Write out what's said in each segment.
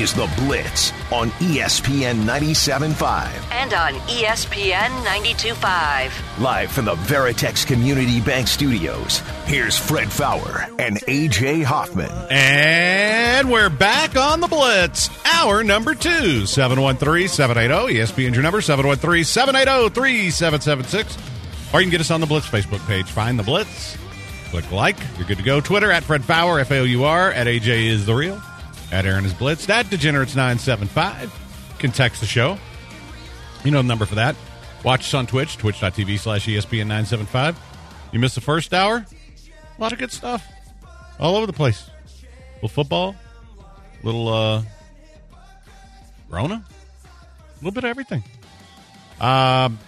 is The Blitz on ESPN 97.5. and on ESPN 92.5. Live from the Veritex Community Bank Studios, here's Fred Faour and AJ Hoffman. And we're back on the Blitz. Hour number two. 713 780. ESPN's your number 713 780 3776. Or you can get us on the Blitz Facebook page. Find the Blitz. Click like. You're good to go. Twitter at Fred Faour, F A O U R. At AJ is the real. At Aaron is Blitz. At Degenerates975. Can text the show. You know the number for that. Watch us on Twitch, twitch.tv slash E ESPN975. You missed the first hour? A lot of good stuff. All over the place. little football, little uh Rona, a little bit of everything. Um,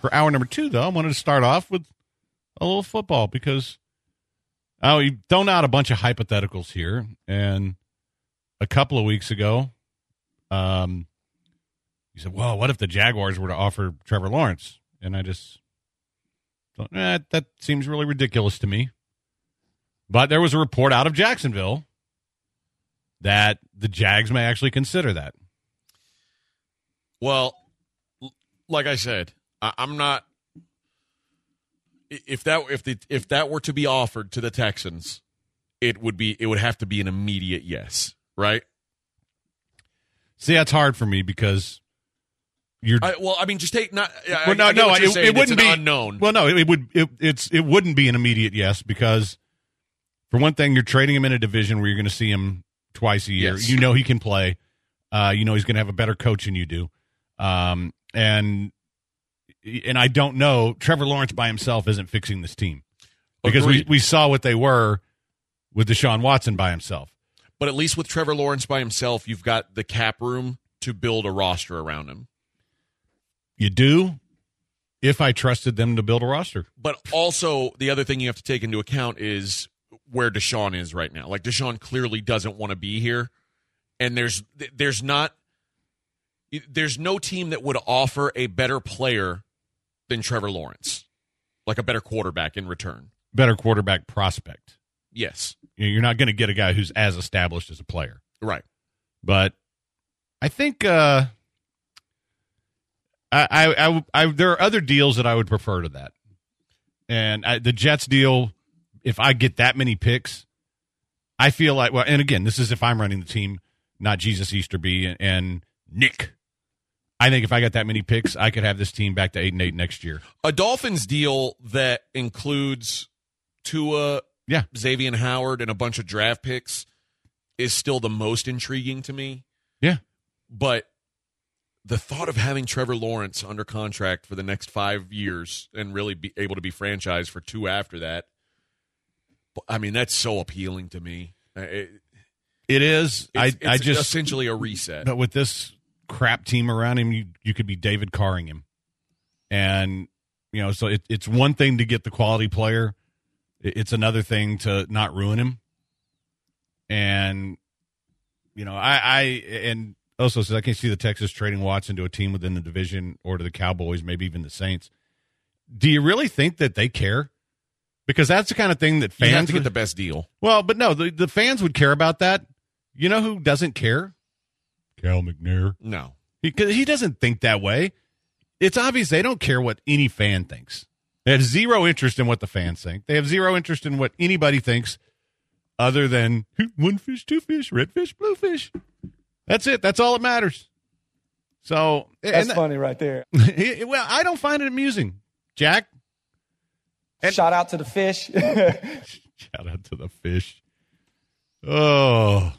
for hour number two, though, I wanted to start off with a little football because oh, you thrown out a bunch of hypotheticals here, and a couple of weeks ago, um, you said, "Well, what if the Jaguars were to offer Trevor Lawrence?" And I just thought, eh, that seems really ridiculous to me. But there was a report out of Jacksonville that the Jags may actually consider that. Well, like I said, I'm not. If that if the if that were to be offered to the Texans, it would be it would have to be an immediate yes, right? See, that's hard for me because you're I, well, I mean, just take not. I, well, no, I no, it, saying. it wouldn't it's be unknown. Well, no, it, it would. It, it's it wouldn't be an immediate yes because, for one thing, you're trading him in a division where you're going to see him twice a year. Yes. You know he can play. Uh, you know he's going to have a better coach than you do. Um, and and I don't know. Trevor Lawrence by himself isn't fixing this team because we we saw what they were with Deshaun Watson by himself. but at least with Trevor Lawrence by himself, you've got the cap room to build a roster around him. You do. If I trusted them to build a roster, But also, the other thing you have to take into account is where Deshaun is right now. Like Deshaun clearly doesn't want to be here, and there's there's not there's no team that would offer a better player than Trevor Lawrence, like a better quarterback in return. better quarterback prospect. Yes, You're not going to get a guy who's as established as a player. right. but I think uh, I, I, I, I, there are other deals that I would prefer to that, and I, the Jets deal. If I get that many picks, I feel like well, and again, this is if I'm running the team, not Jesus Easterby and, and Nick. I think if I got that many picks, I could have this team back to eight and eight next year. A Dolphins deal that includes Tua, Yeah, Xavier Howard, and a bunch of draft picks is still the most intriguing to me. yeah. but the thought of having Trevor Lawrence under contract for the next five years and really be able to be franchised for two after that, I mean, that's so appealing to me. It, It is. I, it's, I just essentially a reset. But with this crap team around him, you you could be David Carring him, and you know, so it, it's one thing to get the quality player, it's another thing to not ruin him. And you know, I I and also says I can see the Texas trading Watson to a team within the division or to the Cowboys, maybe even the Saints. Do you really think that they care? Because that's the kind of thing that fans get the best deal. well, but no, the, the fans would care about that. You know who doesn't care? Cal McNair. No, because he doesn't think that way. It's obvious they don't care what any fan thinks. They have zero interest in what the fans think. They have zero interest in what anybody thinks other than one fish, two fish, red fish, blue fish. That's it. That's all that matters. So, That's and- funny right there. well, I don't find it amusing, Jack. Shout out to the fish. Shout out to the fish. Oh.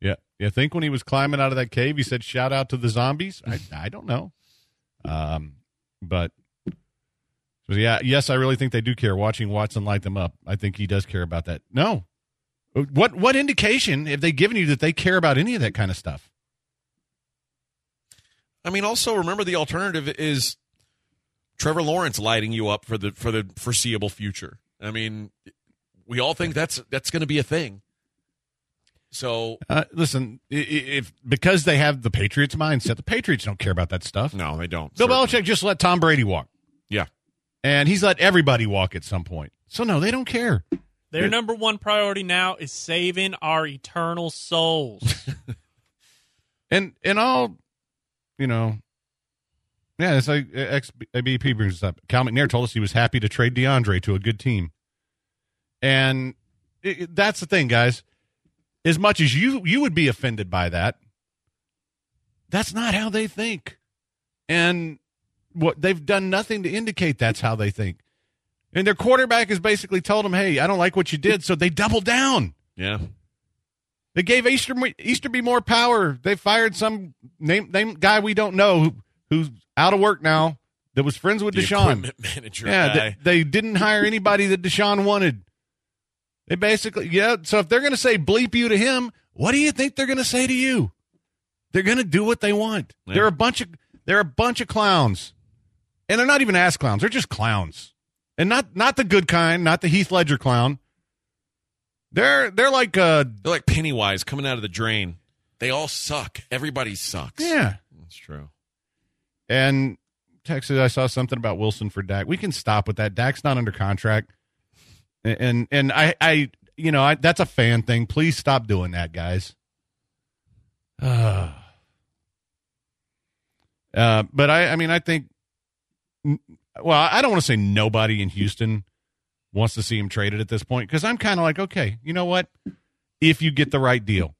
Yeah. You think when he was climbing out of that cave, he said, shout out to the zombies? I, I don't know. Um, but, so yeah, yes, I really think they do care. Watching Watson light them up, I think he does care about that. No. What, what indication have they given you that they care about any of that kind of stuff? I mean, also remember the alternative is Trevor Lawrence lighting you up for the for the foreseeable future. I mean, we all think that's that's going to be a thing. So Uh, listen, i- i- if because they have the Patriots mindset, the Patriots don't care about that stuff. no, they don't. Bill Certainly. Belichick just let Tom Brady walk, Yeah, and he's let everybody walk at some point. So no, they don't care. Their Yeah. number one priority now is saving our eternal souls. And and all, you know, yeah, it's like uh, ex uh, BP brings this up. Uh, Cal McNair told us he was happy to trade DeAndre to a good team, and it, it- that's the thing, guys. As much as you you would be offended by that, that's not how they think, and what they've done nothing to indicate that's how they think. And their quarterback has basically told them, "Hey, I don't like what you did," so they double down. yeah. They gave Easter Easterby more power. They fired some name name guy we don't know who, who's out of work now that was friends with The Deshaun. manager Yeah, guy. they, they didn't hire anybody that Deshaun wanted. They basically yeah. So if they're going to say bleep you to him, what do you think they're going to say to you? They're going to do what they want. Yeah. They're a bunch of they're a bunch of clowns, and they're not even ass clowns. They're just clowns, and not not the good kind, not the Heath Ledger clown. They're they're like uh They're like Pennywise coming out of the drain. They all suck. Everybody sucks. yeah. that's true. And Texas, I saw something about Wilson for Dak. We can stop with that. Dak's not under contract, and and, I, I, you know, I, that's a fan thing. Please stop doing that, guys. Uh, but I, I mean, I think, well, I don't want to say nobody in Houston wants to see him traded at this point because I'm kind of like, okay, you know what? If you get the right deal,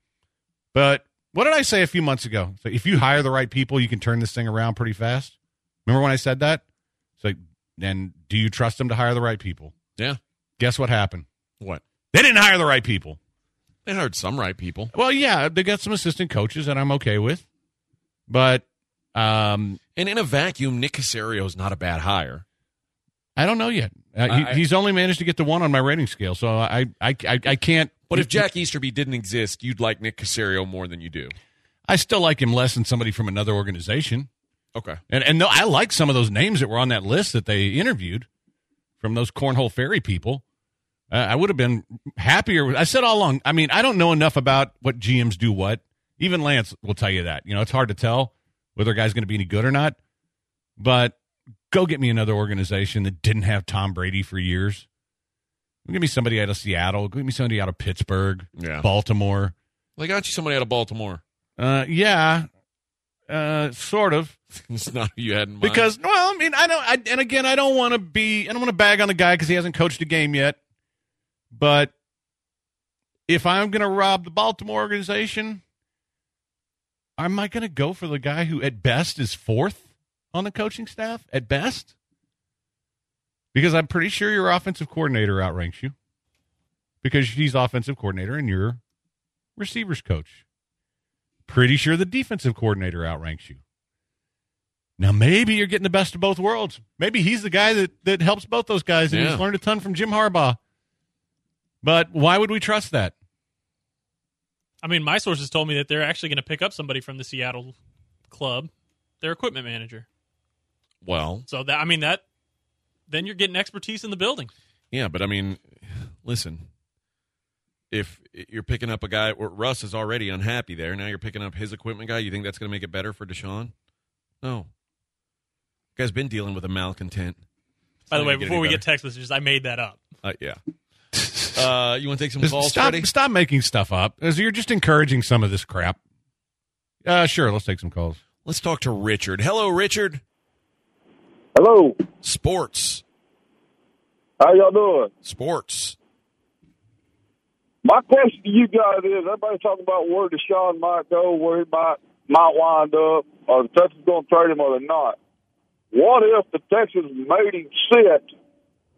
but what did I say a few months ago? So if you hire the right people, you can turn this thing around pretty fast. Remember when I said that? It's like, and do you trust them to hire the right people? Yeah. Guess what happened? What? They didn't hire the right people. They hired some right people. Well, yeah, they got some assistant coaches that I'm okay with, but um, And in a vacuum, Nick Caserio is not a bad hire. I don't know yet. Uh, he, I- he's only managed to get to one on my rating scale, so I, I, I, I can't. But if Jack Easterby didn't exist, you'd like Nick Caserio more than you do. I still like him less than somebody from another organization. Okay. And and no, I like some of those names that were on that list that they interviewed from those cornhole fairy people. Uh, I would have been happier. with- I said all along. I mean, I don't know enough about what GMs do what. Even Lance will tell you that. You know, it's hard to tell whether a guy's going to be any good or not. But go get me another organization that didn't have Tom Brady for years. Give me somebody out of Seattle. Give me somebody out of Pittsburgh, Yeah. Baltimore. They got you somebody out of Baltimore. Uh, yeah, uh, sort of. It's not who you had in mind. Because well, I mean, I don't. I, and again, I don't want to be. I don't want to bag on the guy because he hasn't coached a game yet. But if I'm going to rob the Baltimore organization, am I going to go for the guy who, at best, is fourth on the coaching staff? At best, because I'm pretty sure your offensive coordinator outranks you because he's offensive coordinator and you're receivers coach. Pretty sure the defensive coordinator outranks you. Now maybe you're getting the best of both worlds. Maybe he's the guy that, that helps both those guys and Yeah. he's learned a ton from Jim Harbaugh. But why would we trust that? I mean, my sources told me that they're actually going to pick up somebody from the Seattle club, their equipment manager. well, So that I mean that then you're getting expertise in the building. yeah, but I mean, listen. If you're picking up a guy, or Russ is already unhappy there. Now you're picking up his equipment guy. You think that's going to make it better for Deshaun? No. Guy's been dealing with a malcontent. It's By the way, before we get text messages, I made that up. uh, yeah. Uh, you want to take some Just calls, stop, Freddie? stop making stuff up. As You're just encouraging some of this crap. Uh, sure, let's take some calls. Let's talk to Richard. Hello, Richard. Hello. Sports. How y'all doing? Sports. My question to you guys is: Everybody's talking about where Deshaun might go, where he might might wind up, or the Texans going to trade him or they're not. What if the Texans made him sit,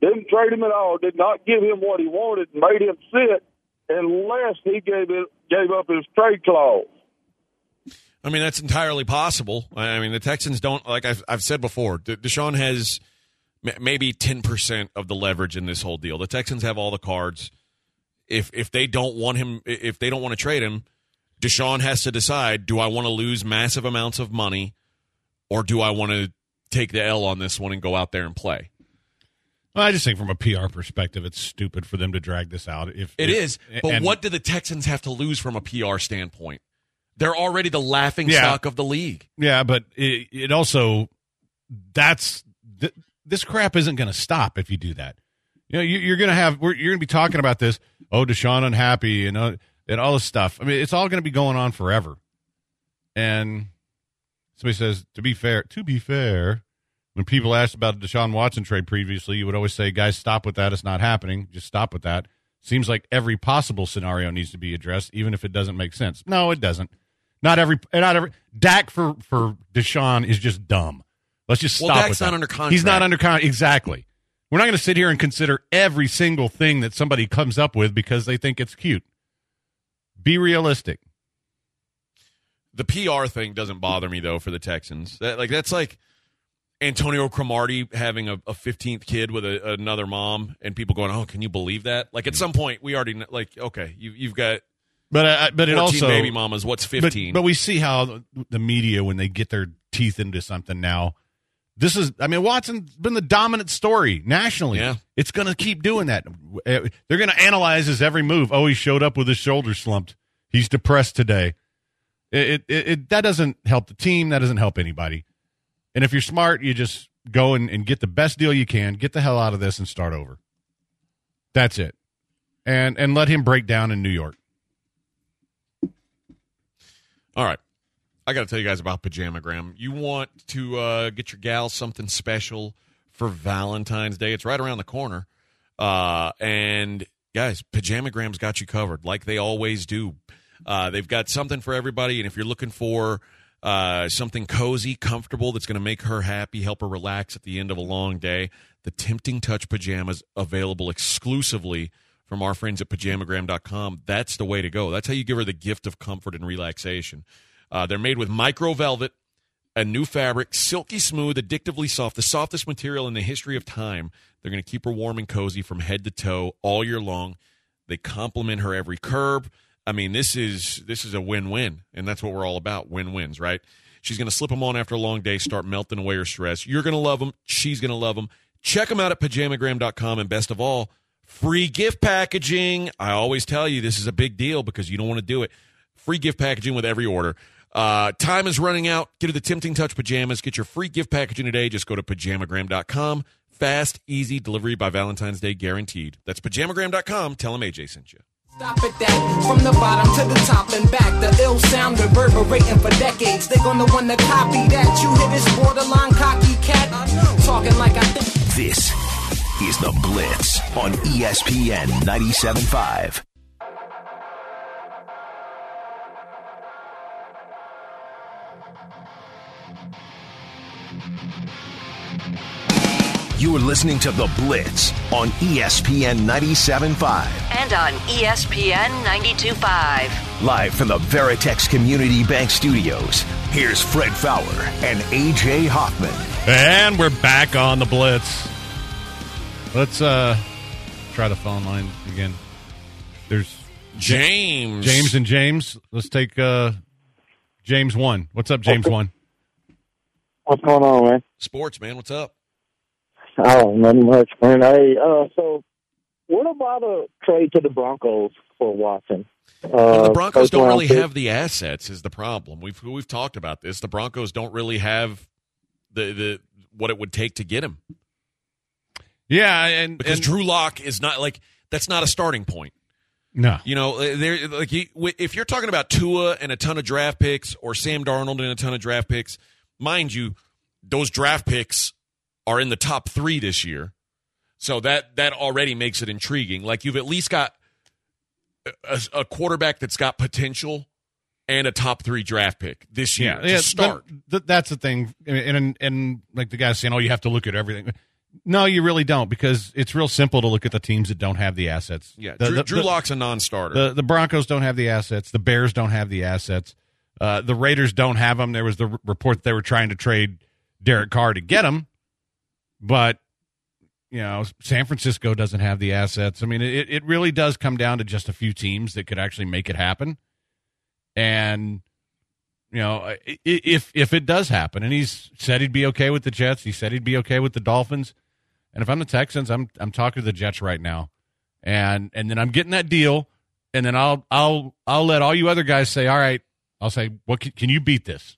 didn't trade him at all, did not give him what he wanted, made him sit, unless he gave it gave up his trade clause? I mean, that's entirely possible. I mean, the Texans don't, like I've, I've said before, De- Deshaun has maybe 10% of the leverage in this whole deal. The Texans have all the cards. If if they don't want him, if they don't want to trade him, Deshaun has to decide do I want to lose massive amounts of money or do I want to take the L on this one and go out there and play. Well, I just think from a PR perspective, it's stupid for them to drag this out. If It if- is, but and- what do the Texans have to lose from a PR standpoint? They're already the laughing Yeah. stock of the league. Yeah, but it, it also that's th- this crap isn't going to stop if you do that. You know, you, you're going to have we're, you're going to be talking about this. Oh, Deshaun unhappy, and uh, and all this stuff. I mean, it's all going to be going on forever. And somebody says, to be fair, to be fair, when people asked about the Deshaun Watson trade previously, you would always say, "Guys, stop with that. It's not happening. Just stop with that." Seems like every possible scenario needs to be addressed, even if it doesn't make sense. No, it doesn't. Not every, not every. Dak for for Deshaun is just dumb. Let's just Well, stop. Dak's with not that. under contract. He's not under contract. Exactly. We're not going to sit here and consider every single thing that somebody comes up with because they think it's cute. Be realistic. The PR thing doesn't bother me though for the Texans. That, like that's like Antonio Cromartie having a, a 15th kid with a, another mom, and people going, "Oh, can you believe that?" Like at some point, we already kn- like, okay, you, you've got But but it also baby mamas. What's 15? But, we see how the- media, when they get their teeth into something now, this is, I mean, Watson's been the dominant story nationally. Yeah. It's going to keep doing that. They're going to analyze his every move. Oh, he showed up with his shoulder slumped. He's depressed today. It, it, it That doesn't help the team. That doesn't help anybody. And if you're smart, you just go and, and get the best deal you can, get the hell out of this and start over. That's it. And, and let him break down in New York. All right. I got to tell you guys about Pajamagram. You want to uh, get your gal something special for Valentine's Day? It's right around the corner. Uh, and guys, Pajamagram's got you covered, like they always do. Uh, they've got something for everybody, and if you're looking for uh, something cozy, comfortable, that's going to make her happy, help her relax at the end of a long day, the Tempting Touch pajamas available exclusively from our friends at pajamagram.com. That's the way to go. That's how you give her the gift of comfort and relaxation. Uh, they're made with micro velvet, a new fabric, silky smooth, addictively soft, the softest material in the history of time. They're going to keep her warm and cozy from head to toe all year long. They complement her every curve. I mean, this is this is a win-win, and that's what we're all about: win-wins, right? She's going to slip them on after a long day, start melting away her stress. You're going to love them. She's going to love them. Check them out at pajamagram.com, and best of all, free gift packaging. I always tell you this is a big deal because you don't want to do it. Free gift packaging with every order. Uh, time is running out. Get to the Tempting Touch pajamas. Get your free gift packaging today. Just go to pajamagram.com. Fast, easy delivery by Valentine's Day guaranteed. That's pajamagram.com. Tell them AJ sent you. Stop at that. From the bottom to the top and back. The ill sound reverberating for decades. They're gonna wanna copy that. You hear this borderline cocky cat? Talking like I think. This is The Blitz on ESPN 97.5. You are listening to The Blitz on ESPN 97.5. And on ESPN 92.5. Live from the Veritex Community Bank Studios, here's Fred Faour and AJ Hoffman. And we're back on the Blitz. Let's uh try the phone line again. There's James. James and James. Let's take uh James one. What's up, James one? What's going on, man? Sports, man. What's up? Oh, nothing much, man. Hey, uh, so what about a trade to the Broncos for Watson? Uh, Well, the Broncos first don't really pick? have the assets. Is the problem? We've we've talked about this. The Broncos don't really have the the what it would take to get him Yeah, and, because and Drew Lock is not like that's not a starting point. no. You know, uh, there like he, if you're talking about Tua and a ton of draft picks or Sam Darnold and a ton of draft picks, mind you, those draft picks are in the top three this year, so that that already makes it intriguing. Like you've at least got a, a quarterback that's got potential and a top three draft pick this year Yeah, to yeah. start. th- th- that's the thing, and, and and like the guy saying, "Oh, you have to look at everything." No, you really don't, because it's real simple to look at the teams that don't have the assets. yeah, The- Drew, the- Drew Lock's a non-starter. The the Broncos don't have the assets. The Bears don't have the assets. Uh, the Raiders don't have them. There was the report they were trying to trade Derek Carr to get him, but you know San Francisco doesn't have the assets. I mean, it it really does come down to just a few teams that could actually make it happen, and you know, if if it does happen, and he's said he'd be okay with the Jets, he said he'd be okay with the Dolphins, and if I'm the Texans, I'm I'm talking to the Jets right now, and and then I'm getting that deal, and then I'll I'll I'll let all you other guys say, all right, I'll say, what can, can you beat this?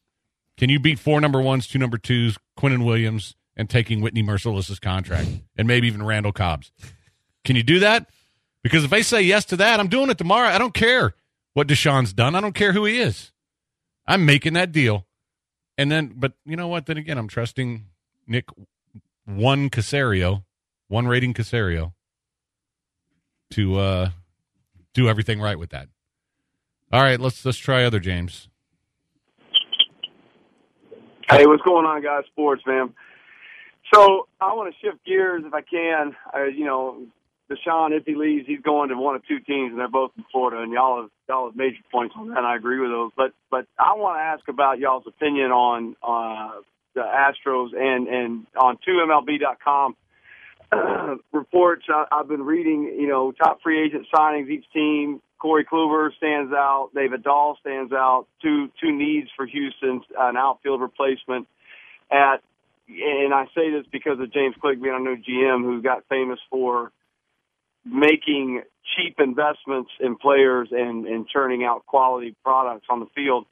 Can you beat four number ones, two number twos, Quinnen Williams, and taking Whitney Mercilus's contract, and maybe even Randall Cobb's? Can you do that? Because if they say yes to that, I'm doing it tomorrow. I don't care what Deshaun's done. I don't care who he is. I'm making that deal. And then, but you know what? Then again, I'm trusting Nick one Caserio, one rating Caserio, to uh, do everything right with that. All right, let's let's try other James. Hey, what's going on, guys? Sports, man. So I want to shift gears if I can. Uh, you know, Deshaun, if he leaves, he's going to one of two teams, and they're both in Florida. And y'all have y'all have major points on that. and I agree with those. But but I want to ask about y'all's opinion on uh, the Astros and and on 2MLB.com reports I, I've been reading. You know, top free agent signings each team. Corey Kluber stands out. David Dahl stands out. Two two needs for Houston, an outfield replacement at and I say this because of James Click being our new GM, who got famous for making cheap investments in players and, and churning out quality products on the field.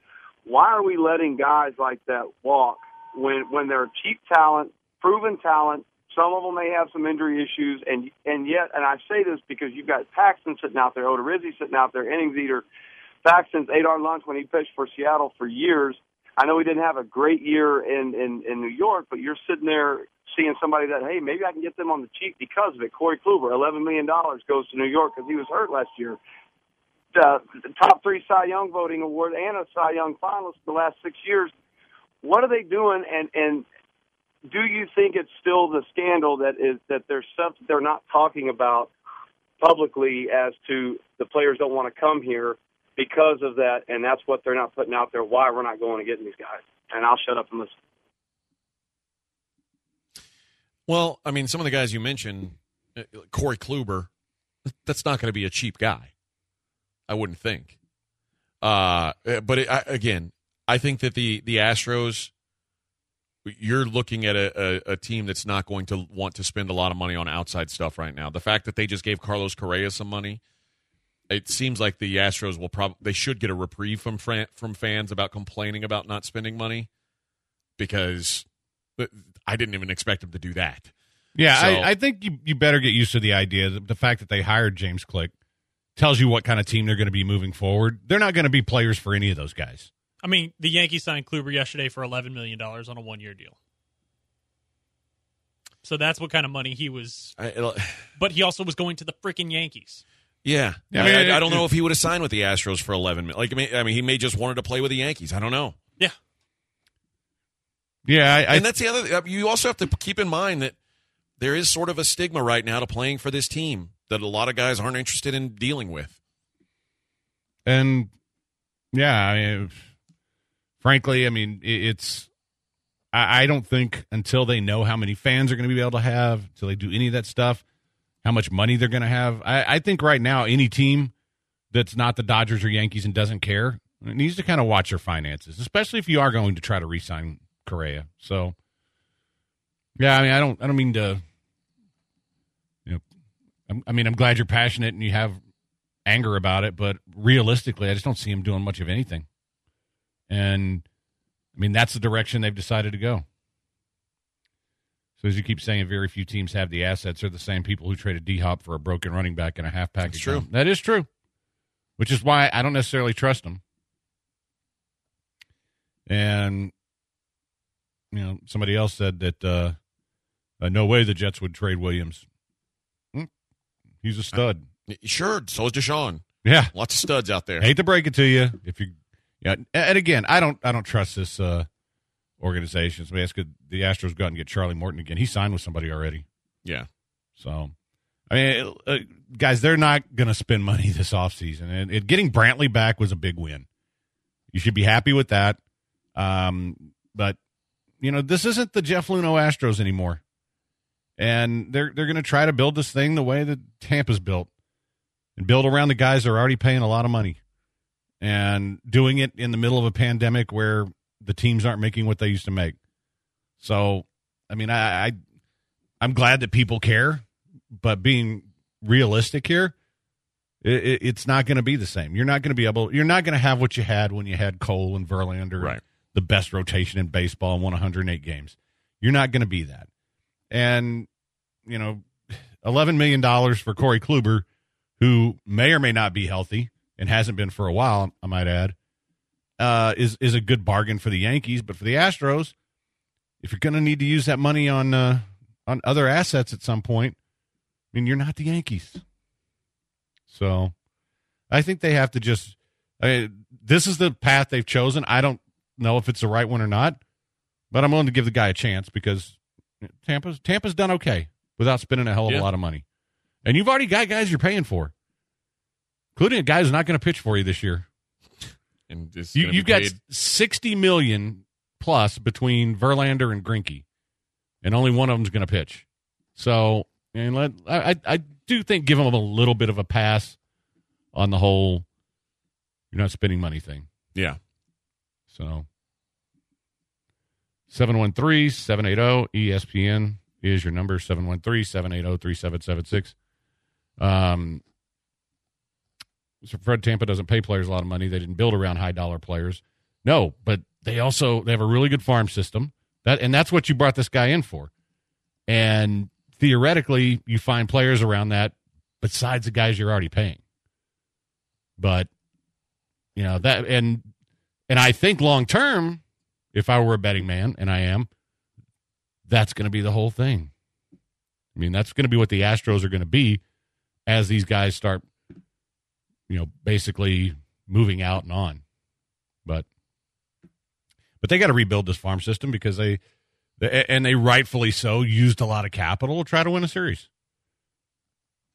Why are we letting guys like that walk when when they're cheap talent, proven talent? Some of them may have some injury issues, and and yet, and I say this because you've got Paxton sitting out there, Odorizzi sitting out there, innings eater. Paxton's ate our lunch when he pitched for Seattle for years. I know we didn't have a great year in, in, in New York, but you're sitting there seeing somebody that, hey, maybe I can get them on the cheap because of it. Corey Kluber, $11 million goes to New York because he was hurt last year. The, top three Cy Young voting award and a Cy Young finalist the last six years. What are they doing? And, and do you think it's still the scandal that is that there's stuff they're not talking about publicly as to the players don't want to come here because of that, and that's what they're not putting out there. Why we're not going to getting these guys? And I'll shut up and listen. Well, I mean, some of the guys you mentioned, uh, Corey Kluber, that's not going to be a cheap guy. I wouldn't think. Uh, but it, I, again, I think that the the Astros, you're looking at a, a, a team that's not going to want to spend a lot of money on outside stuff right now. The fact that they just gave Carlos Correa some money, it seems like the Astros will probably they should get a reprieve from fran- from fans about complaining about not spending money because I didn't even expect them to do that. Yeah, So- I, I think you, you better get used to the idea that the fact that they hired James Click tells you what kind of team they're going to be moving forward. They're not going to be players for any of those guys. I mean, the Yankees signed Kluber yesterday for eleven million dollars on a one-year deal. So that's what kind of money he was. I, But he also was going to the freaking Yankees. Yeah, Yeah, I, I mean, I- I don't know if he would have signed with the Astros for eleven. mil- Like, I mean, I mean, he may just wanted to play with the Yankees. I don't know. Yeah, Yeah, I, I, and that's the other. uh, You also have to keep in mind that there is sort of a stigma right now to playing for this team that a lot of guys aren't interested in dealing with. and yeah, I mean, frankly, I mean, it's. I, I don't think until they know how many fans are going to be able to have, until they do any of that stuff, how much money they're going to have. I, I think right now, any team that's not the Dodgers or Yankees and doesn't care needs to kind of watch their finances, especially if you are going to try to re-sign Correa. So, yeah, I mean, I don't, I don't mean to. You know, I'm, I mean, I'm glad you're passionate and you have anger about it, but realistically, I just don't see him doing much of anything. And I mean, that's the direction they've decided to go. So as you keep saying, very few teams have the assets. They're the same people who traded D Hop for a broken running back and a half package. That's true. That is true. Which is why I don't necessarily trust them. And you know, somebody else said that uh, uh, no way the Jets would trade Williams. Hmm. He's a stud. Sure, so is Deshaun. Yeah, Lots of studs out there. hate to break it to you if you yeah and again i don't i don't trust this uh organization so ask could the astros go out and get charlie morton again. He signed with somebody already. Yeah. so i mean uh, guys they're not going to spend money this offseason. And it, getting brantley back was a big win. You should be happy with that. Um but you know this isn't the jeff luhnow astros anymore. And they're they're going to try to build this thing the way that tampa's built and build around the guys that are already paying a lot of money and doing it in the middle of a pandemic where the teams aren't making what they used to make. So, I mean, I, I I'm glad that people care, but being realistic here, it, it, it's not going to be the same. You're not going to be able. You're not going to have what you had when you had Cole and Verlander, Right. the best rotation in baseball, and won 108 games. You're not going to be that. And you know, 11 million dollars for Corey Kluber, who may or may not be healthy and hasn't been for a while. I might add, uh, is is a good bargain for the Yankees, but for the Astros, if you're going to need to use that money on uh, on other assets at some point, I mean, you're not the Yankees. So, I think they have to just. I mean, this is the path they've chosen. I don't know if it's the right one or not, but I'm willing to give the guy a chance because Tampa's Tampa's done okay without spending a hell of Yeah. a lot of money, and you've already got guys you're paying for, including a guy who's not going to pitch for you this year. And it's you, you've got sixty million plus between Verlander and Greinke, and only one of them's going to pitch. So, and let I, I do think give them a little bit of a pass on the whole you're not spending money thing. yeah. So 713-780-ESPN is your number 713-780-3776. Um so Fred Tampa doesn't pay players a lot of money. They didn't build around high dollar players. No, but they also they have a really good farm system. That and that's what you brought this guy in for. And theoretically, you find players around that besides the guys you're already paying. But you know that and and I think long term, if I were a betting man, and I am, that's going to be the whole thing. I mean, that's going to be what the Astros are going to be as these guys start, you know, basically moving out and on. But but they got to rebuild this farm system because they, they and they rightfully so used a lot of capital to try to win a series.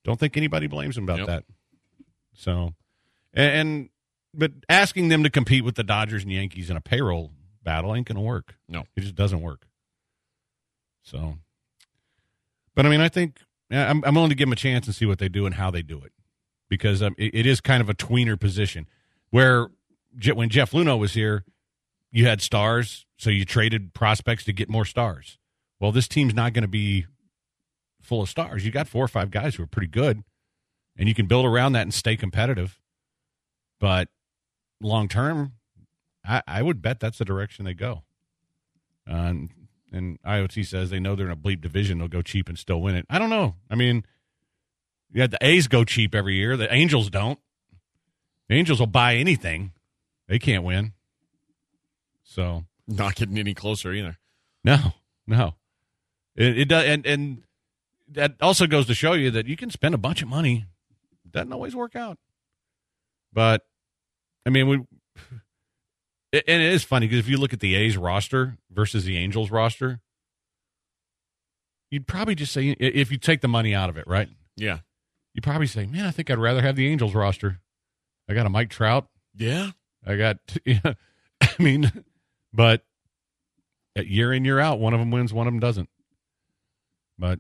Don't think anybody blames them about Yep. that. So, and, and but asking them to compete with the Dodgers and Yankees in a payroll battle ain't going to work. No. it just doesn't work. So, but I mean, I think yeah, I'm, I'm willing to give them a chance and see what they do and how they do it because um, it, it is kind of a tweener position where Je- when Jeff Luhnow was here, you had stars, so you traded prospects to get more stars. Well, this team's not going to be full of stars. You got four or five guys who are pretty good, and you can build around that and stay competitive. But long term, I, I would bet that's the direction they go. Um, and IoT says they know they're in a bleep division; they'll go cheap and still win it. I don't know. I mean, yeah, the A's go cheap every year. The Angels don't. The Angels will buy anything. They can't win. So Not getting any closer either. no, no. It, it does, and and that also goes to show you that you can spend a bunch of money. Doesn't always work out. But I mean, we it- and it is funny because if you look at the A's roster versus the Angels roster, you'd probably just say if you take the money out of it, right? Yeah. You'd probably say, "Man, I think I'd rather have the Angels roster." I got a Mike Trout. Yeah. I got, yeah, I mean, but year in year out, one of them wins, one of them doesn't. But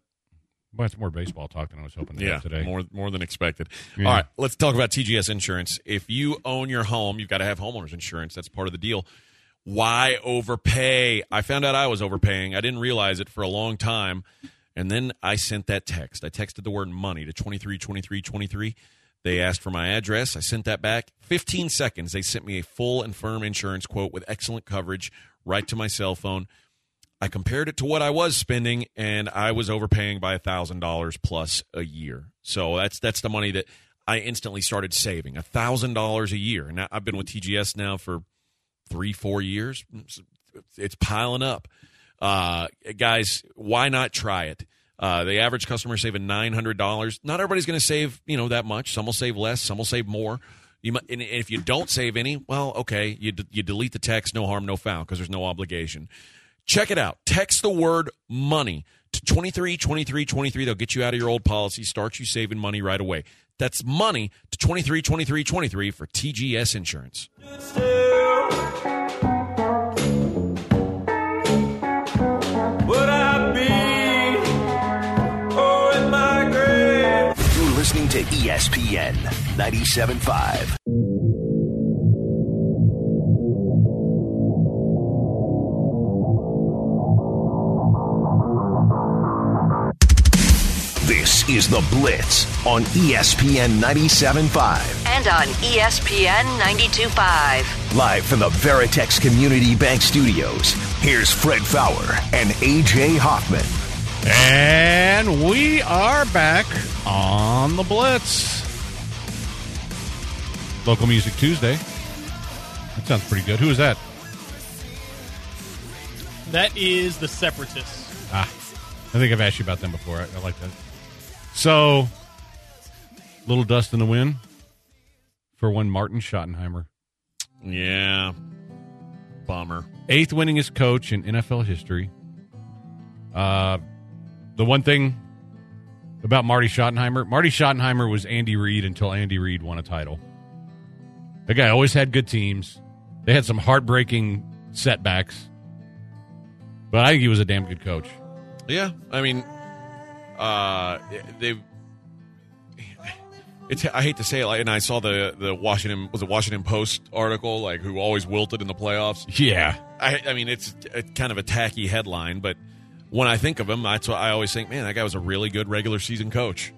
well, it's more baseball talk than I was hoping to Yeah, have today. more more than expected. Yeah. All right, let's talk about TGS insurance. If you own your home, you've got to have homeowners insurance. That's part of the deal. Why overpay? I found out I was overpaying. I didn't realize it for a long time. And then I sent that text. I texted the word money to 232323. They asked for my address. I sent that back. 15 seconds. They sent me a full and firm insurance quote with excellent coverage right to my cell phone. I compared it to what I was spending, and I was overpaying by thousand dollars plus a year. So that's that's the money that I instantly started saving thousand dollars a year. And I've been with TGS now for three, four years. It's piling up, uh, guys. Why not try it? Uh, the average customer saving nine hundred dollars. Not everybody's going to save, you know, that much. Some will save less. Some will save more. You might, and if you don't save any, well, okay, you d- you delete the text, no harm, no foul, because there's no obligation. Check it out. Text the word money to 23 23 23. They'll get you out of your old policy, start you saving money right away. That's money to 23 23 23 for TGS Insurance. to ESPN 97.5. This is The Blitz on ESPN 97.5. And on ESPN 92.5. Live from the Veritex Community Bank Studios, here's Fred Faour and A.J. Hoffman. And we are back on the Blitz. Local Music Tuesday. That sounds pretty good. Who is that? That is the Separatists. Ah, I think I've asked you about them before. I, I like that. So, little dust in the wind for one Martin Schottenheimer. Yeah. bomber. Eighth winningest coach in NFL history. Uh, the one thing about Marty Schottenheimer, Marty Schottenheimer was Andy Reid until Andy Reid won a title. The guy always had good teams. They had some heartbreaking setbacks, but I think he was a damn good coach. Yeah, I mean, uh, they. It's I hate to say it, like, and I saw the the Washington was a Washington Post article like who always wilted in the playoffs. Yeah, I I mean it's a, kind of a tacky headline, but when I think of him, that's what I always think. Man, that guy was a really good regular season coach.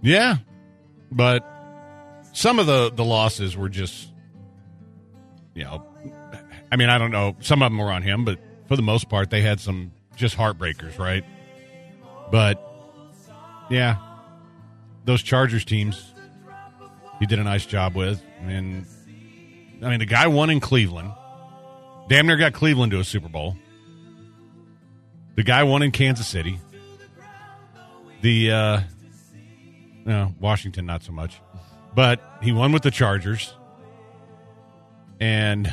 Yeah, but some of the the losses were just, you know, I mean, I don't know. Some of them were on him, but for the most part, they had some just heartbreakers, right? But yeah, those Chargers teams, he did a nice job with, and I mean, the guy won in Cleveland. Damn near got Cleveland to a Super Bowl. The guy won in Kansas City. The uh no, Washington not so much. But he won with the Chargers. And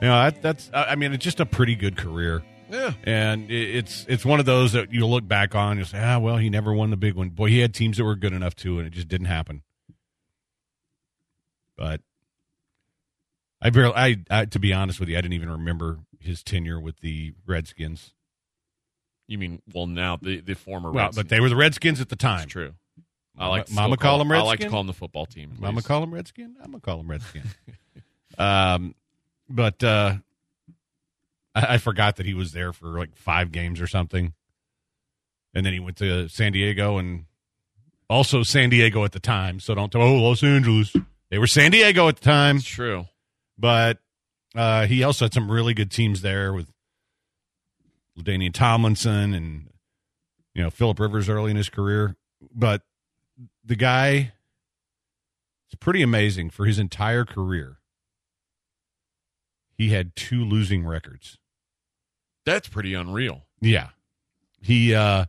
you know, that, that's I mean, it's just a pretty good career. Yeah, And it- it's it's one of those that you look back on and you say, "Ah, well, he never won the big one." Boy, he had teams that were good enough too, and it just didn't happen. But I barely I, I to be honest with you, I didn't even remember his tenure with the Redskins. you mean well now the the former Well, Reds. but they were the Redskins at the time. That's true. I like to Mama call 'em I like to call them the football team. Mama please. call them Redskin. I'm gonna call them Redskin. um, but uh, I, I forgot that he was there for like five games or something, and then he went to San Diego and also San Diego at the time. So don't tell oh Los Angeles. They were San Diego at the time, It's true. but uh, he also had some really good teams there with LaDainian Tomlinson and you know Philip Rivers early in his career. But the guy it's pretty amazing for his entire career. He had two losing records. That's pretty unreal. Yeah. He uh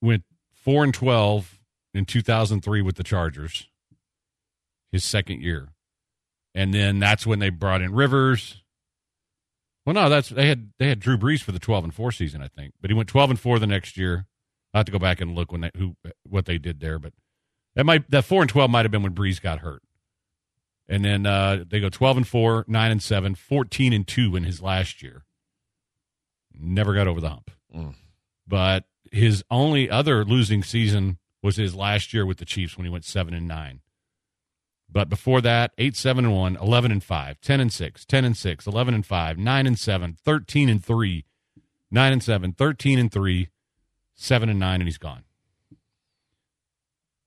went 4 and 12 in 2003 with the Chargers. His second year. And then that's when they brought in Rivers. Well, no, that's they had they had Drew Brees for the 12 and 4 season, I think. But he went 12 and 4 the next year. I have to go back and look when they, who what they did there, but that might that 4 and 12 might have been when Brees got hurt. And then uh, they go 12 and 4, 9 and 7, 14 and 2 in his last year. Never got over the hump. Mm. But his only other losing season was his last year with the Chiefs when he went 7 and 9. But before that, 8 7 and 1, 11 and 5, 10 and 6, 10 and 6, 11 and 5, 9 and 7, 13 and 3, 9 and 7, 13 and 3, 7 and 9 and he's gone.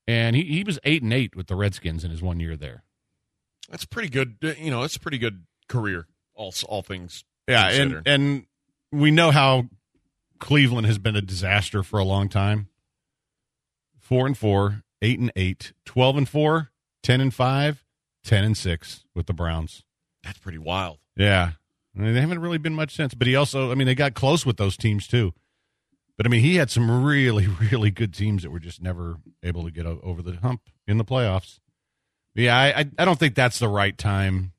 And he, he was 8 and 8 with the Redskins in his one year there. That's pretty good. uh, You know, it's a pretty good career. All all things. Yeah, and and we know how Cleveland has been a disaster for a long time. Four and four, eight and eight, 12 and four, 10 and five, 10 and six with the Browns. that's pretty wild. Yeah. I mean, they haven't really been much since. But he also, I mean, they got close with those teams too. But I mean, he had some really, really good teams that were just never able to get over the hump in the playoffs. Yeah, I, I, I don't think that's the right time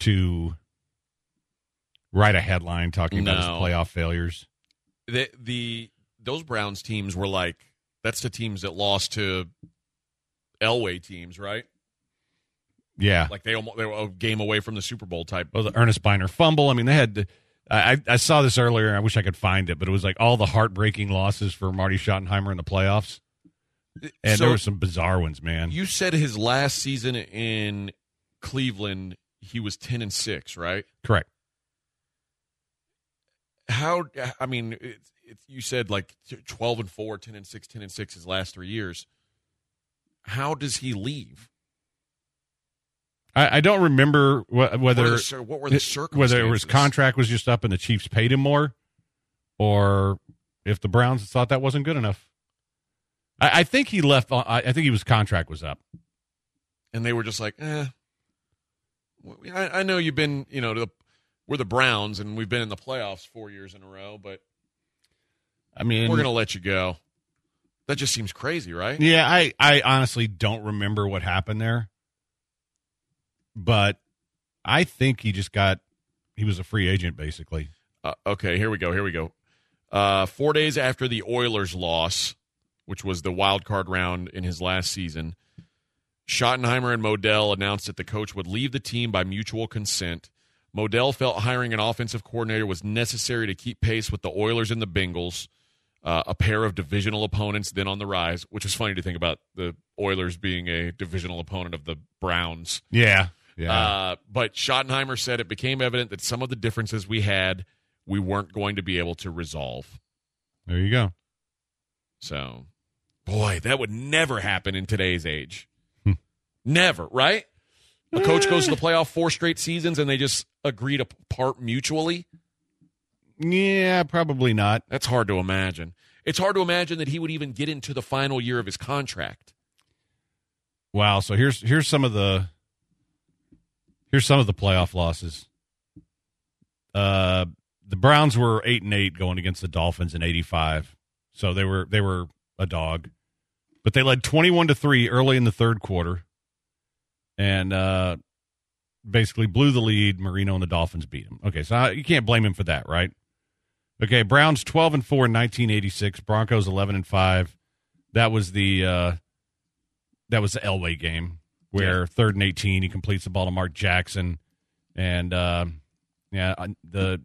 to write a headline talking about his playoff failures. The the those Browns teams were like that's the teams that lost to Elway teams, right? Yeah. Like they almost they were a game away from the Super Bowl type. well, the Earnest Byner fumble. I mean, they had. I, I saw this earlier. I wish I could find it, but it was like all the heartbreaking losses for Marty Schottenheimer in the playoffs, and So- there were some bizarre ones, man. You said his last season in Cleveland, he was ten and six, right? Correct. how? I mean, it's, it's, you said like twelve and 4, 10 and 6, 10 and six his last three years. How does he leave? I, I don't remember wh- whether What, the what were the circumstances? whether his contract was just up and the Chiefs paid him more, or if the Browns thought that wasn't good enough. I, I think he left. I, I think he was contract was up. and they were just like, eh. I, I know you've been, you know, the, we're the Browns and we've been in the playoffs four years in a row, but I mean, we're going to let you go. That just seems crazy, right? Yeah, I, I honestly don't remember what happened there. But I think he just got he was a free agent basically. Uh, okay, here we go. Here we go. Uh, four days after the Oilers' loss, which was the wild card round in his last season, Schottenheimer and Modell announced that the coach would leave the team by mutual consent. Modell felt hiring an offensive coordinator was necessary to keep pace with the Oilers and the Bengals, uh, a pair of divisional opponents then on the rise, which is funny to think about the Oilers being a divisional opponent of the Browns. Yeah. Yeah. Uh, but Schottenheimer said it became evident that some of the differences we had, we weren't going to be able to resolve. there you go. So, boy, that would never happen in today's age. Hmm. never, right? A coach goes to the playoff four straight seasons and they just agree to part mutually. Yeah, probably not. That's hard to imagine. It's hard to imagine that he would even get into the final year of his contract. Wow. So here's here's some of the here's some of the playoff losses. Uh, the Browns were eight and eight going against the Dolphins in '85, so they were they were a dog, but they led twenty-one to three early in the third quarter, and uh, basically blew the lead. Marino and the Dolphins beat them. Okay, so you can't blame him for that, right? Okay, Browns twelve and four in 1986, Broncos eleven and five. That was the uh, that was the Elway game where third and 18 he completes the ball to Mark Jackson. And uh, yeah uh, the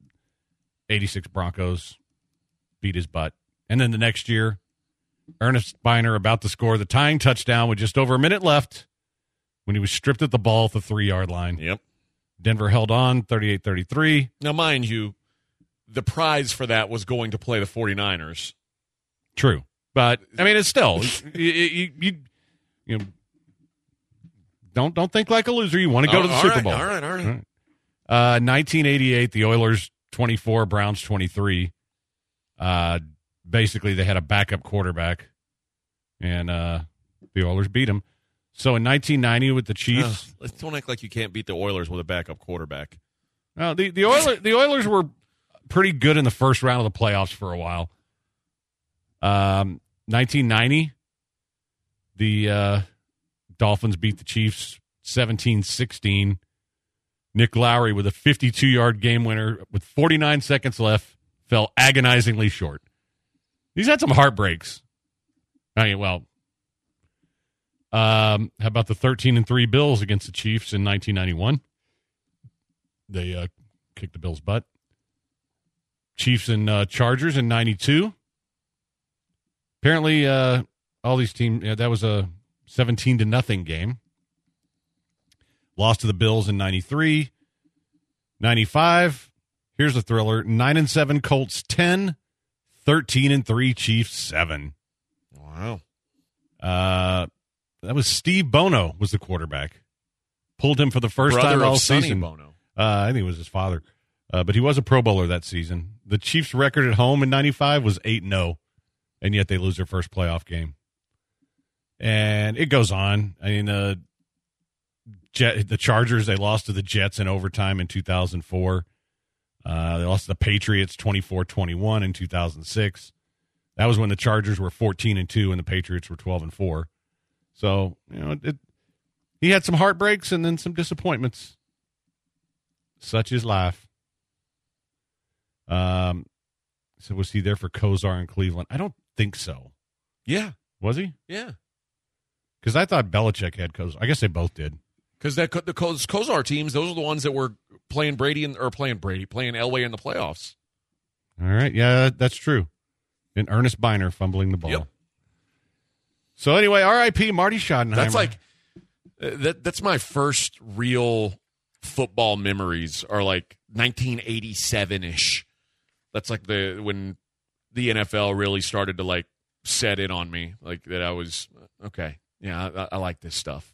86 Broncos beat his butt. And then the next year Earnest Byner about to score the tying touchdown with just over a minute left when he was stripped at the ball at the 3 yard line. Yep. Denver held on 38-33 Now, mind you, the prize for that was going to play the 49ers. true but I mean it's still you, you, you you know don't don't think like a loser you want to go to the Super right, Bowl All right, all right. Uh, 1988, the Oilers 24, Browns 23. Uh, basically, they had a backup quarterback, and uh, the Oilers beat them. So in 1990, with the Chiefs, Ugh, don't act like you can't beat the Oilers with a backup quarterback. uh, the the Oilers the Oilers were pretty good in the first round of the playoffs for a while. Um, 1990, the uh, Dolphins beat the Chiefs 17-16. Nick Lowery with a 52-yard game winner with 49 seconds left fell agonizingly short. He's had some heartbreaks. I mean, well, um, how about the 13 and 3 Bills against the Chiefs in 1991? They uh, kicked the Bills' butt. Chiefs and uh, Chargers in 92. Apparently, uh, all these teams, yeah, that was a 17 to nothing game. Lost to the Bills in 93. 95. Here's a thriller 9 and 7 Colts 10. 13 and 3 Chiefs 7. Wow. Uh, that was Steve Bono was the quarterback. Pulled him for the first Brother time all season. Bono. Uh, I think it was his father, uh, but he was a Pro Bowler that season. The Chiefs' record at home in '95 was eight 0 and yet they lose their first playoff game. And it goes on. I mean, uh, Jet, the Chargers they lost to the Jets in overtime in 2004. Uh, they lost to the Patriots 24-21 in 2006. That was when the Chargers were 14 and 2 and the Patriots were 12 and 4. So, you know, it, he had some heartbreaks and then some disappointments. Such is life. Um, so was he there for Kosar in Cleveland? I don't think so. Yeah. Was he? Yeah. Because I thought Belichick had Kosar. I guess they both did. Because that the Koz- Kosar teams, those are the ones that were playing Brady in, or playing Brady, playing Elway in the playoffs. All right. Yeah, that's true. And Earnest Byner fumbling the ball. Yep. So anyway, R.I.P. Marty Schottenheimer. That's like uh, that. That's my first real football memories are like 1987 ish. That's like the when the NFL really started to like set in on me, like that. I was okay. Yeah, I, I like this stuff.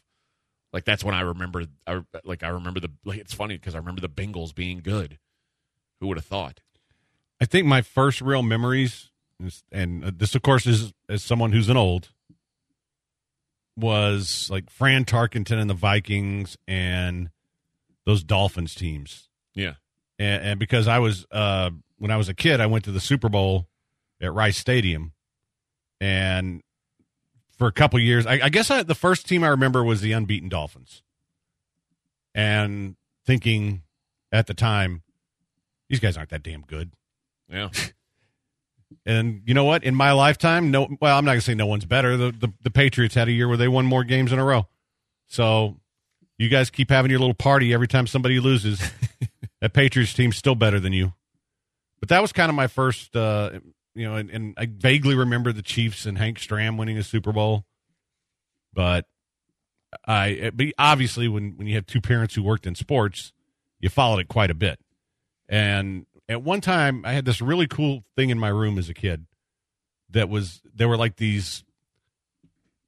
Like that's when I remember. I like I remember the. Like, it's funny because I remember the Bengals being good. Who would have thought? I think my first real memories, is- and uh, this, of course, is as someone who's an old, was like Fran Tarkenton and the Vikings and those Dolphins teams. Yeah. And, and because I was uh, when I was a kid, I went to the Super Bowl at Rice Stadium, and for a couple years, I, I guess I, the first team I remember was the unbeaten Dolphins, and thinking at the time, these guys aren't that damn good. Yeah. And you know what? In my lifetime, no. Well, I'm not gonna say no one's better. The, the the Patriots had a year where they won more games in a row. So you guys keep having your little party every time somebody loses. that Patriots team's still better than you. But that was kind of my first, uh, you know, and, and I vaguely remember the Chiefs and Hank Stram winning a Super Bowl. But I, but obviously, when when you have two parents who worked in sports, you followed it quite a bit. And at one time, I had this really cool thing in my room as a kid that was there were like these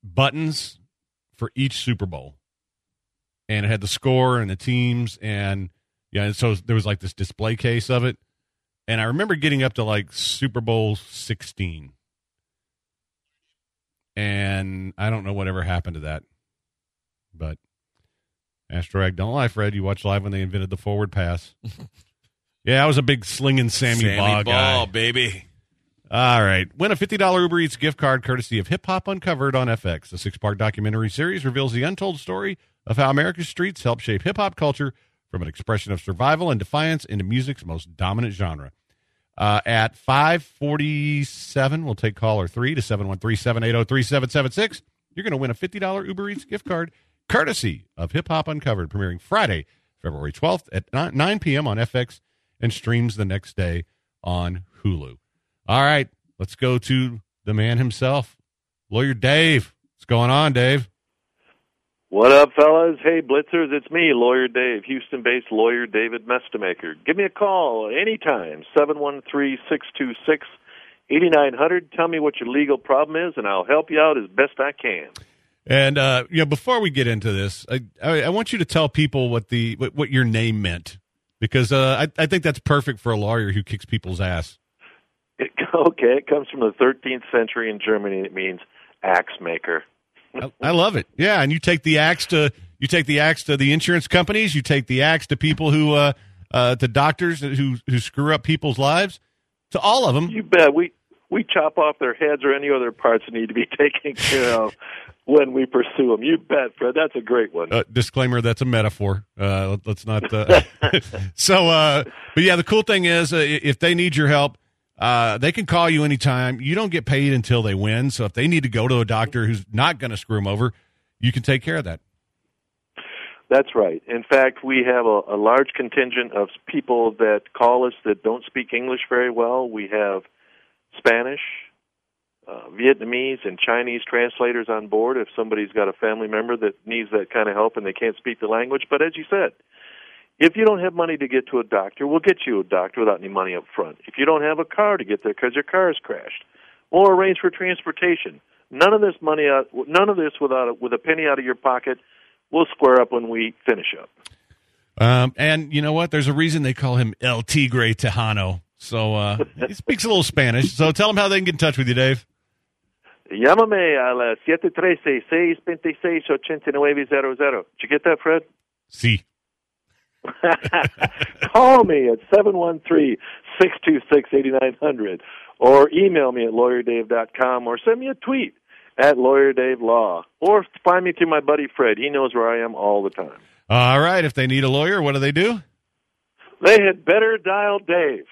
buttons for each Super Bowl, and it had the score and the teams, and yeah, and so there was like this display case of it. And I remember getting up to like Super Bowl 16. And I don't know whatever happened to that. But Astrorag, don't lie, Fred. You watched live when they invented the forward pass. yeah, I was a big slinging Sammy, Sammy Baugh guy. Baby. All right. Win a $50 Uber Eats gift card courtesy of Hip Hop Uncovered on FX. The six part documentary series reveals the untold story of how America's streets helped shape hip hop culture from an expression of survival and defiance into music's most dominant genre. Uh, at 547, we'll take caller three to 713 780 3776. You're going to win a $50 Uber Eats gift card courtesy of Hip Hop Uncovered, premiering Friday, February 12th at 9 p.m. on FX and streams the next day on Hulu. All right, let's go to the man himself, lawyer Dave. What's going on, Dave? What up, fellas? Hey, Blitzers, it's me, Lawyer Dave, Houston based lawyer David Mestemaker. Give me a call anytime, 713 626 8900. Tell me what your legal problem is, and I'll help you out as best I can. And uh, you know, before we get into this, I, I, I want you to tell people what the what, what your name meant because uh, I, I think that's perfect for a lawyer who kicks people's ass. It, okay, it comes from the 13th century in Germany. It means axe maker. I, I love it. Yeah, and you take the axe to you take the axe to the insurance companies. You take the axe to people who uh, uh, to doctors who who screw up people's lives. To all of them. You bet. We we chop off their heads or any other parts that need to be taken care of when we pursue them. You bet, Fred. That's a great one. Uh, disclaimer: That's a metaphor. Uh, let- let's not. Uh, so, uh, but yeah, the cool thing is, uh, if they need your help, uh, they can call you anytime. You don't get paid until they win. So, if they need to go to a doctor who's not going to screw them over, you can take care of that. That's right. In fact, we have a, a large contingent of people that call us that don't speak English very well. We have Spanish, uh, Vietnamese, and Chinese translators on board if somebody's got a family member that needs that kind of help and they can't speak the language. But as you said, if you don't have money to get to a doctor, we'll get you a doctor without any money up front. If you don't have a car to get there because your car is crashed, we'll arrange for transportation. None of this money out, none of this without a, with a penny out of your pocket. We'll square up when we finish up. Um, and you know what? There's a reason they call him El Tigre Tejano. So uh, he speaks a little Spanish. So tell them how they can get in touch with you, Dave. Llámame al 713-626-8900. Did you get that, Fred? See. Call me at 713-626-8900 or email me at lawyerdave.com or send me a tweet at lawyerdavelaww or find me through my buddy Fred. He knows where I am all the time. All right. If they need a lawyer, what do they do? They had better dial Dave.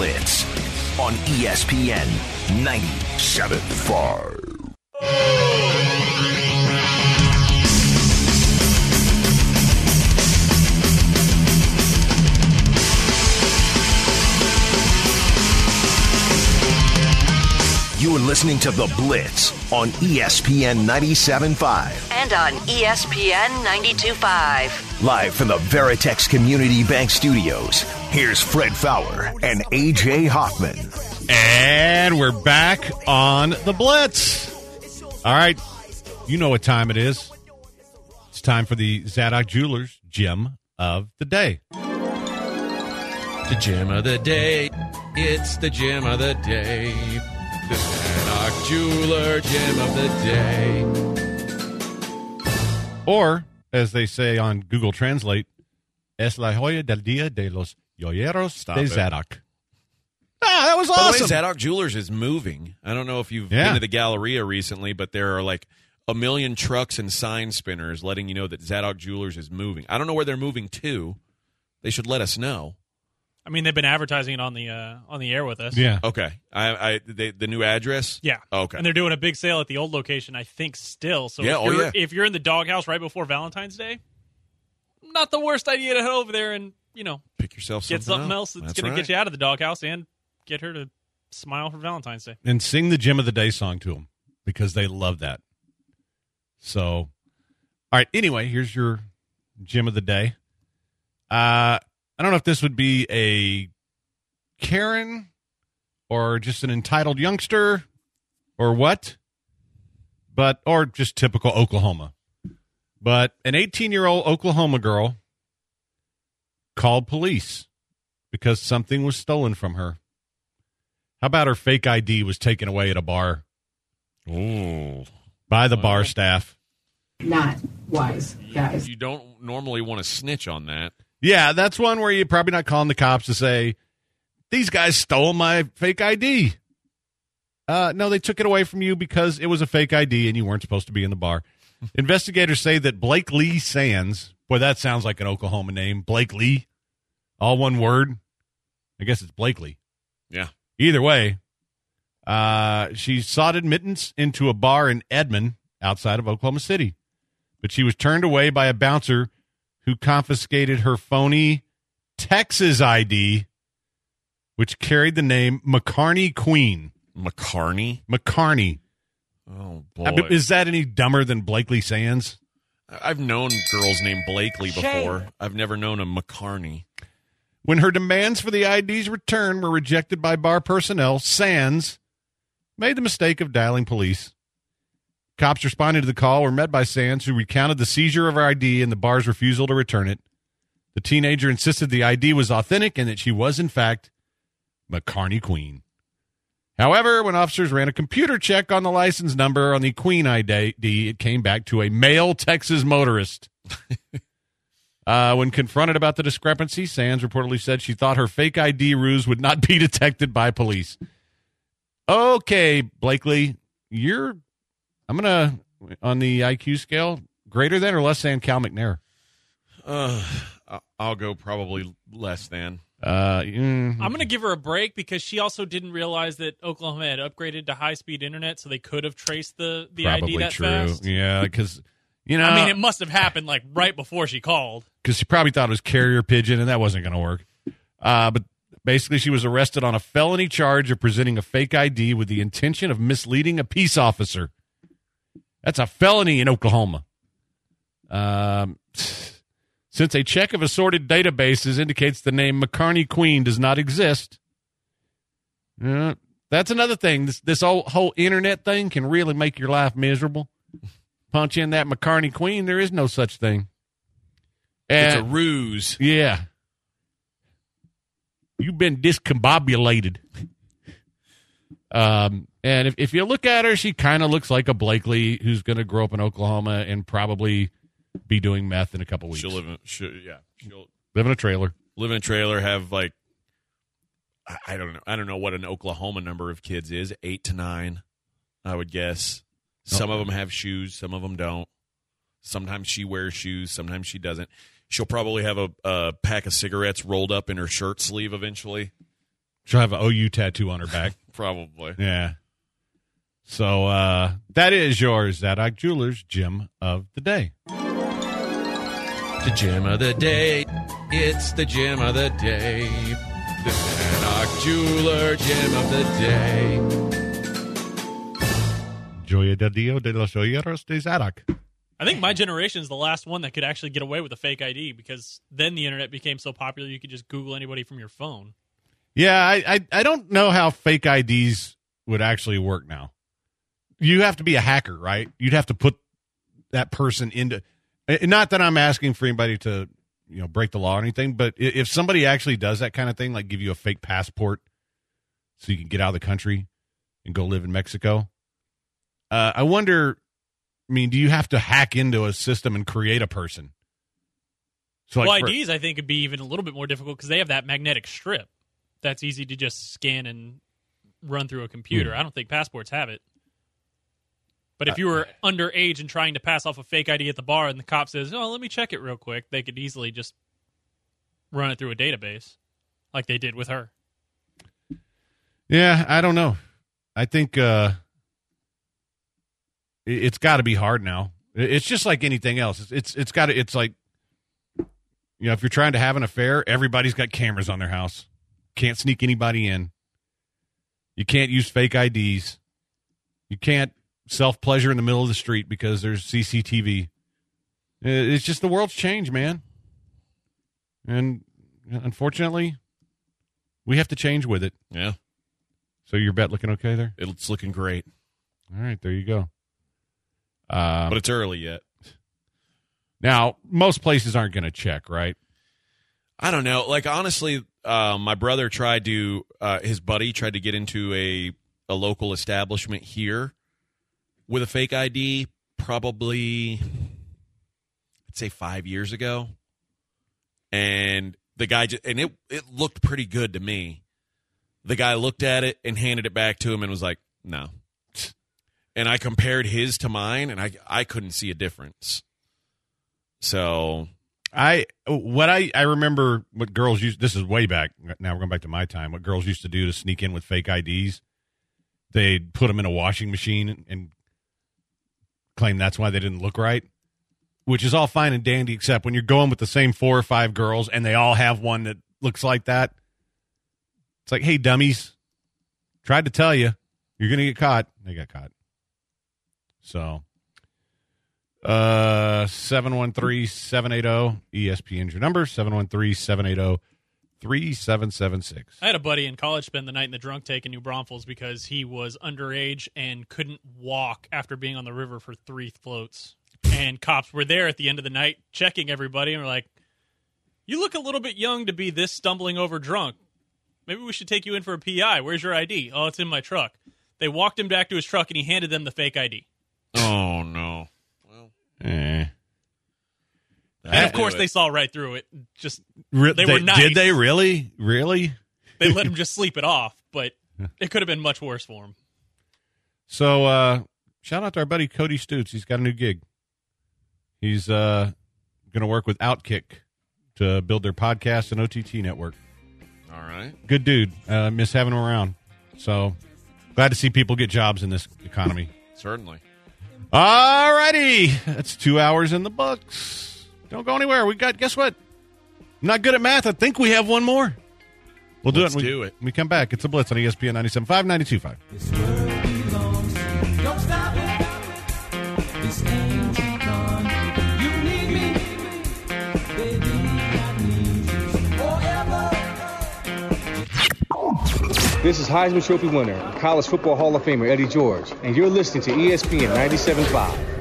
Blitz on ESPN 97.5. You are listening to The Blitz on ESPN 97.5. And on ESPN 92.5. Live from the Veritex Community Bank Studios, here's Fred Faour and AJ Hoffman. And we're back on the Blitz. All right. You know what time it is. It's time for the Zadok Jewelers gem of the day. The gem of the day. It's the gem of the day. The Zadok Jeweler gem of the day. Or, as they say on Google Translate, es la joya del día de los joyeros Stop de it. Zadok. Ah, that was By the way. Zadok Jewelers is moving. I don't know if you've Yeah. been to the Galleria recently, but there are like a million trucks and sign spinners letting you know that Zadok Jewelers is moving. I don't know where they're moving to. They should let us know. I mean, they've been advertising it on the uh, on the air with us. yeah. Okay. I, I they, the new address. Yeah. Okay. And they're doing a big sale at the old location, I think, still. So Yeah, if, oh, you're, yeah. if you're in the doghouse right before Valentine's Day, not the worst idea to head over there and, you know, Pick yourself something get something up. else that's, That's going right. to get you out of the doghouse and get her to smile for Valentine's Day. and sing the Gem of the Day song to them because they love that. So, all right. Anyway, here's your Gem of the Day. Uh, I don't know if this would be a Karen or just an entitled youngster or what, but or just typical Oklahoma. But an 18 year old Oklahoma girl called police because something was stolen from her. How about her fake ID was taken away at a bar Ooh. by the bar staff? not wise, guys. You don't normally want to snitch on that. Yeah, that's one where you're probably not calling the cops to say, these guys stole my fake ID. Uh, no, they took it away from you because it was a fake ID and you weren't supposed to be in the bar. Investigators say that Blake Lee Sands, boy, that sounds like an Oklahoma name. Blake Lee, all one word. I guess it's Blakely. Yeah. Either way, uh, she sought admittance into a bar in Edmond outside of Oklahoma City, but she was turned away by a bouncer who confiscated her phony Texas ID, which carried the name McCarney Queen. McCarney. McCarney. Oh boy. Is that any dumber than Blakely Sands? I've known girls named Blakely before. I've never known a McCarney. When her demands for the ID's return were rejected by bar personnel, Sands made the mistake of dialing police. Cops responding to the call were met by Sands, who recounted the seizure of her ID and the bar's refusal to return it. The teenager insisted the ID was authentic and that she was, in fact, McCarney Queen. However, when officers ran a computer check on the license number on the Queen ID, it came back to a male Texas motorist. Uh, when confronted about the discrepancy, Sands reportedly said she thought her fake ID ruse would not be detected by police. Okay, Blakely, you're. I'm gonna on the IQ scale greater than or less than Cal McNair. Uh, I- I'll go probably less than. Uh, mm, I'm going to give her a break because she also didn't realize that Oklahoma had upgraded to high speed internet, so they could have traced the, the probably ID that true. fast. Yeah, because you know, I mean, it must have happened like right before she called. because she probably thought it was carrier pigeon, and that wasn't going to work. Uh, but basically, she was arrested on a felony charge of presenting a fake ID with the intention of misleading a peace officer. That's a felony in Oklahoma. Um, since a check of assorted databases indicates the name McCarney Queen does not exist, uh, that's another thing. This this whole, whole internet thing can really make your life miserable. Punch in that McCarney Queen, there is no such thing. It's a ruse. yeah. You've been discombobulated. Um, and if, if you look at her, she kind of looks like a Blakely who's going to grow up in Oklahoma and probably be doing meth in a couple weeks. She'll live in, she'll, yeah, she'll Live in a trailer. live in a trailer, have like, I don't know. I don't know what an Oklahoma number of kids is. Eight to nine, I would guess. Some of them have shoes, some of them don't. Sometimes she wears shoes, sometimes she doesn't. She'll probably have a, a pack of cigarettes rolled up in her shirt sleeve eventually. She'll have an OU tattoo on her back. Probably. yeah. So uh, that is yours, Zadok Jewelers gem of the day. The gem of the day. It's the gem of the day. The Zadok Jeweler gem of the day. Joya del Dio de los Oyeros de Zadok. I think my generation is the last one that could actually get away with a fake ID because then the internet became so popular you could just Google anybody from your phone. Yeah, I, I I don't know how fake IDs would actually work now. You have to be a hacker, right? You'd have to put that person into. Not that I'm asking for anybody to you know break the law or anything, but if somebody actually does that kind of thing, like give you a fake passport so you can get out of the country and go live in Mexico, uh, I wonder. I mean, do you have to hack into a system and create a person? So, well, for- IDs I think would be even a little bit more difficult because they have that magnetic strip that's easy to just scan and run through a computer. Hmm. I don't think passports have it. But if Uh, you were underage and trying to pass off a fake ID at the bar, and the cop says, "Oh, let me check it real quick," they could easily just run it through a database, like they did with her. Yeah, I don't know. I think uh it's got to be hard now. It's just like anything else. It's it's, it's got to it's like you know, if you're trying to have an affair, everybody's got cameras on their house. Can't sneak anybody in. You can't use fake IDs. You can't self pleasure in the middle of the street because there's CCTV. It's just the world's changed, man. And unfortunately, we have to change with it. Yeah. So your bet looking okay there? It's looking great. All right, there you go. Um, but it's early yet. now, most places aren't going to check, right? I don't know. Like honestly, uh, my brother tried to. Uh, his buddy tried to get into a a local establishment here with a fake ID. Probably, I'd say five years ago, and the guy just and it it looked pretty good to me. The guy looked at it and handed it back to him and was like, "No." And I compared his to mine, and I I couldn't see a difference. So I what I I remember what girls used. This is way back. Now we're going back to my time. What girls used to do to sneak in with fake IDs, they'd put them in a washing machine and claim that's why they didn't look right. Which is all fine and dandy, except when you're going with the same four or five girls and they all have one that looks like that. It's like, hey, dummies, tried to tell you, you're going to get caught. They got caught. So uh 713-780 ESPN's your number 713-780-3776. I had a buddy in college spend the night in the drunk tank in New Braunfels because he was underage and couldn't walk after being on the river for three floats. And cops were there at the end of the night checking everybody and were like, You look a little bit young to be this stumbling over drunk. Maybe we should take you in for a PI. Where's your ID? Oh, it's in my truck. They walked him back to his truck and he handed them the fake ID. Oh no. Well. Eh. And of course, they saw right through it. Just Re- they, were nice. Did they really? Really? They let him just sleep it off, but it could have been much worse for him. So uh shout out to our buddy Cody Stoots. He's got a new gig. He's uh going to work with Outkick to build their podcast and OTT network. All right. Good dude. Uh, miss having him around. So glad to see people get jobs in this economy. Certainly. All righty. That's two hours in the books. Don't go anywhere. We got, guess what? I'm not good at math. I think we have one more. We'll do Let's it. we- do it. We come back. It's a Blitz on ESPN 97.5, 92.5. This is Heisman Trophy winner, College Football Hall of Famer Eddie George, and you're listening to ESPN 97.5.